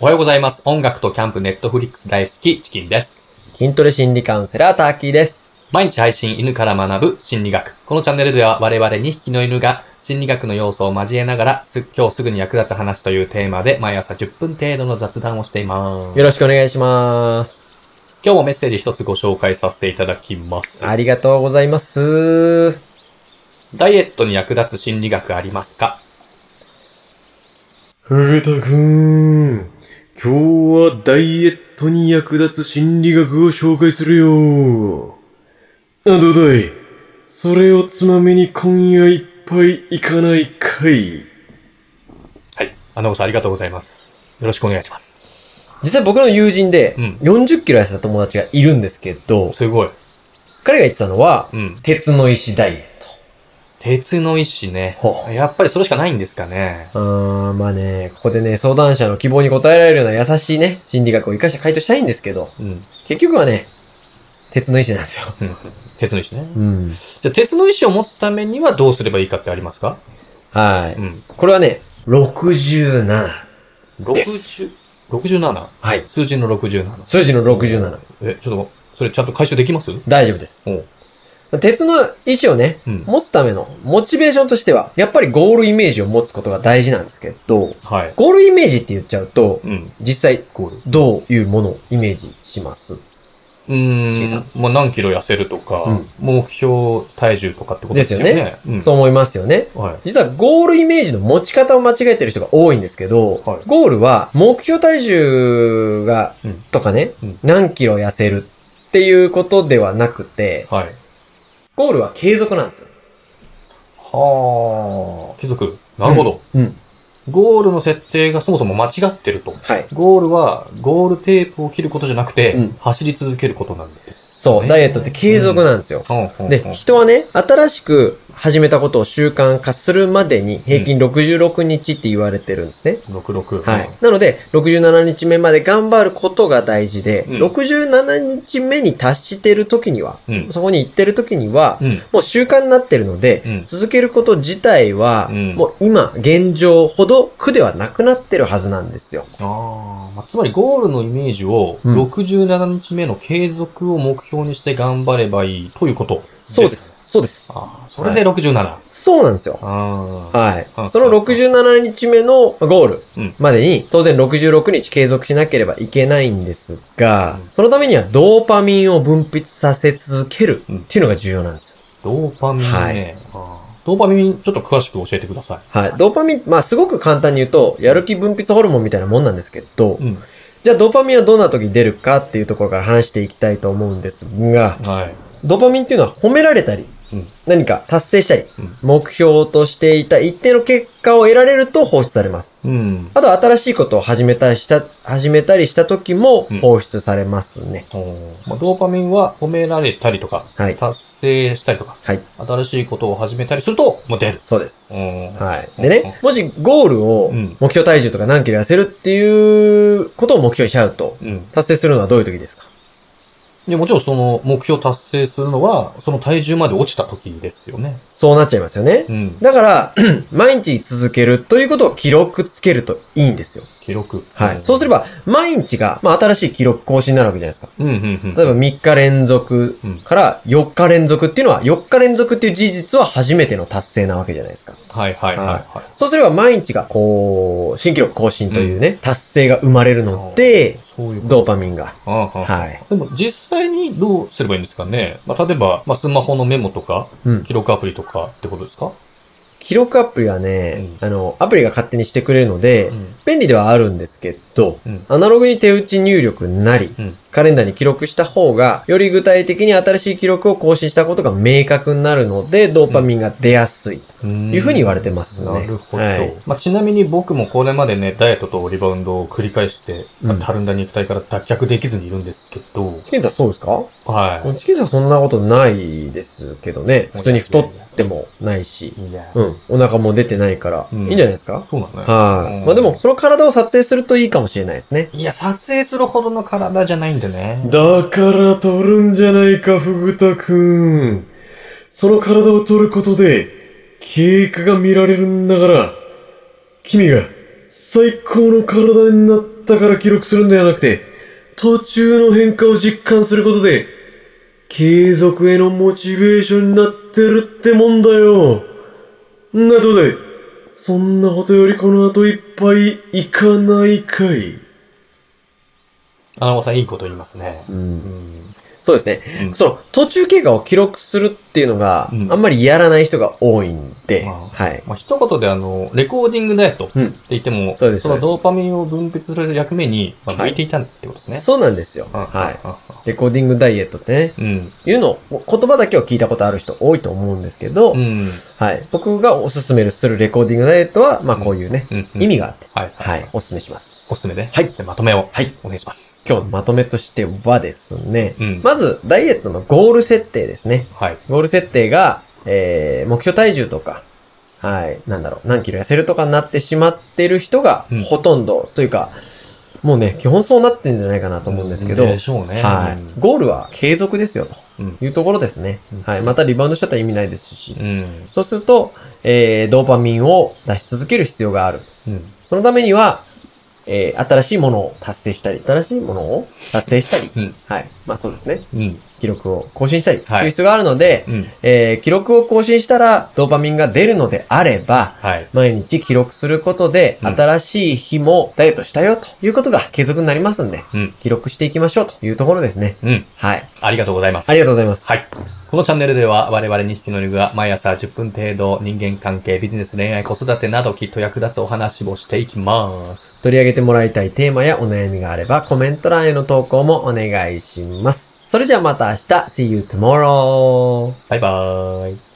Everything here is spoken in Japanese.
おはようございます。音楽とキャンプ、ネットフリックス大好き、チキンです。筋トレ心理カウンセラー、ターキーです。毎日配信犬から学ぶ心理学。このチャンネルでは我々2匹の犬が心理学の要素を交えながらす今日すぐに役立つ話というテーマで毎朝10分程度の雑談をしています。よろしくお願いします。今日もメッセージ一つご紹介させていただきます。ありがとうございます。ダイエットに役立つ心理学ありますか？ふぐたくん、今日はダイエットに役立つ心理学を紹介するよ。あ、どうだいそれをつまみに今夜いっぱい行かないかいはい。アナゴさんありがとうございます。よろしくお願いします。実は僕の友人でうん40キロ痩せた友達がいるんですけど、すごい。彼が言ってたのは、うん。鉄の石ダイエッ鉄の意志ねやっぱりそれしかないんですかね。ト。あー、まあね、ここでね、相談者の希望に応えられるような優しいね、心理学を活かして回答したいんですけど、うん。結局はね、鉄の石なんですよ。うん鉄の意志ね。うん。じゃあ、鉄の意志を持つためにはどうすればいいかってありますか？はい。うん。これはね、67。60、67? はい。数字の67。数字の67。え、ちょっと、それちゃんと回収できます？大丈夫です。鉄の意志をね、うん。持つためのモチベーションとしては、やっぱりゴールイメージを持つことが大事なんですけど、はい。ゴールイメージって言っちゃうと、うん。実際ゴール。どういうものをイメージします？うー小さん。まあ、何キロ痩せるとか、うん目標体重とかってことですよね。ですよねうん。そう思いますよね。はい。実はゴールイメージの持ち方を間違えてる人が多いんですけど、はいゴールは目標体重が、うんとかね、うん何キロ痩せるっていうことではなくて、はい。ゴールは継続なんですよ。はあ。貴族。なるほど。うん。ゴールの設定がそもそも間違ってると。はい。ゴールは、ゴールテープを切ることじゃなくて、うん走り続けることなんです。そう、ダイエットって継続なんですよ。うん。で、人はね、新しく始めたことを習慣化するまでに平均66日って言われてるんですね。66。はい。なので、67日目まで頑張ることが大事で、うん67日目に達してる時には、うん。そこに行ってる時には、うん。もう習慣になってるので、うん続けること自体は、うんもう今、現状ほど苦ではなくなってるはずなんですよ。ああ、まあ、つまりゴールのイメージを、うん67日目の継続を目標にして頑張ればいいということそうで。す。そうです。ああ、それで67。そうなんですよ。はいうん。その67日目のゴールうんまでに、当然66日継続しなければいけないんですがうん、そのためにはドーパミンを分泌させ続けるっていうのが重要なんですよ。ドーパミンね。はいああドーパミン、ちょっと詳しく教えてくださはい。ドーパミン、まあすごく簡単に言うと、やる気分泌ホルモンみたいなもんなんですけどい。、うん。じゃあドーパミンはどんな時に出るかっていうところから話していきたいと思うんですが、はい。ドーパミンっていうのは褒められたり、うん。何か達成したり、うん目標としていた一定の結果を得られると放出されます。うん。あとは新しいことを始めたりした、始めたりした時もうん放出されますね。まあ、ドーパミンは褒められたりとか、はい。達成したりとか、はい。新しいことを始めたりすると、もう出る。そうです。うんはい。でね、もしゴールをうん目標体重とか何キロ痩せるっていうことを目標にしちゃうと、うん。達成するのはどういう時ですか？で、もちろんその目標達成するのは、その体重まで落ちた時ですよね。そうなっちゃいますよね。うん。だから、毎日続けるということを記録つけるといいんですよ。記録。はい。そうすれば、毎日が、まあ、新しい記録更新になるわけじゃないですか。うん、うん、うん。例えば3日連続うんから4日連続っていうのは、4日連続っていう事実は初めての達成なわけじゃないですか。はい、はい、はい、はい。そうすれば毎日が、こう、新記録更新というね、達成が生まれるので、そういう。ドーパミンが。ああははい。でも実際にどうすればいいんですかねまあ、例えば、まあ、スマホのメモとか、うん。記録アプリとかってことですか？記録アプリはね、あの、アプリが勝手にしてくれるので、うん。便利ではあるんですけど、うん。アナログに手打ち入力なり、うん。カレンダーに記録した方が、より具体的に新しい記録を更新したことが明確になるので、ドーパミンが出やすい。というふうに言われてますねなるほど。はいまあ、ちなみに僕もこれまでね、ダイエットとリバウンドを繰り返して、まあうんたるんだ肉体から脱却できずにいるんですけど、チキンさんそうですか？はチキンさんそんなことないですけどね。普通に太ってもないし。うん。お腹も出てないから、うんいいんじゃないですか？そうだね。はい。うんまあでも、その体を撮影するといいかもしれないですね。いや、撮影するほどの体じゃないんでね。だから取るんじゃないか、ふぐたくん。その体を取ることで、経過が見られるんだから、君が最高の体になったから記録するんではなくて、途中の変化を実感することで、継続へのモチベーションになってるってもんだよ。な、どうだいそんなことよりこの後いっぱい行かないかい。あのさんいいこと言いますね。う。うんん。そうですね。うんその、途中経過を記録するっていうのが、うんあんまりやらない人が多いんで、まはい。まあ、一言であの、レコーディングダイエットってうん。言っても、そうですのそうですドーパミンを分泌する役目に、まあ、はい向いていたってことですね。そうなんですよ。うんはい。レコーディングダイエットってね、うん。いうのを、言葉だけを聞いたことある人多いと思うんですけど、うん。はい。僕がおすすめするレコーディングダイエットは、まあこういうね、意味があって、はい。はい。おすすめします。おすすめで。はいじゃあまとめを。はい。お願いします。今日のまとめとしてはですね、うん。まず、ダイエットのゴール設定ですね。はい。ゴール設定が、えー、目標体重とか、はい、なんだろう、何キロ痩せるとかになってしまってる人がうん、ほとんど、というか、もうね、基本そうなってんじゃないかなと思うんですけど、でしょうね。はい。ゴールは継続ですよ、とうん。いうところですね。うんはい。またリバウンドしちゃったら意味ないですし、うん。そうすると、えー、ドーパミンを出し続ける必要がある。うん。そのためには、えー、新しいものを達成したり、新しいものを達成したり、うん。はい。まあそうですね。うん。記録を更新したり、とはいいう必要があるので、うん。えー、記録を更新したらドーパミンが出るのであれば、はい。毎日記録することで、うん新しい日もダイエットしたよということが継続になりますんで、うん。記録していきましょうというところですね。うん。はい。ありがとうございます。ありがとうございます。はい。このチャンネルでは我々2匹の犬が毎朝10分程度人間関係、ビジネス、恋愛、子育てなどきっと役立つお話をしていきます。取り上げてもらいたいテーマやお悩みがあればコメント欄への投稿もお願いします。それじゃあまた明日 See you tomorrow! バイバーイ。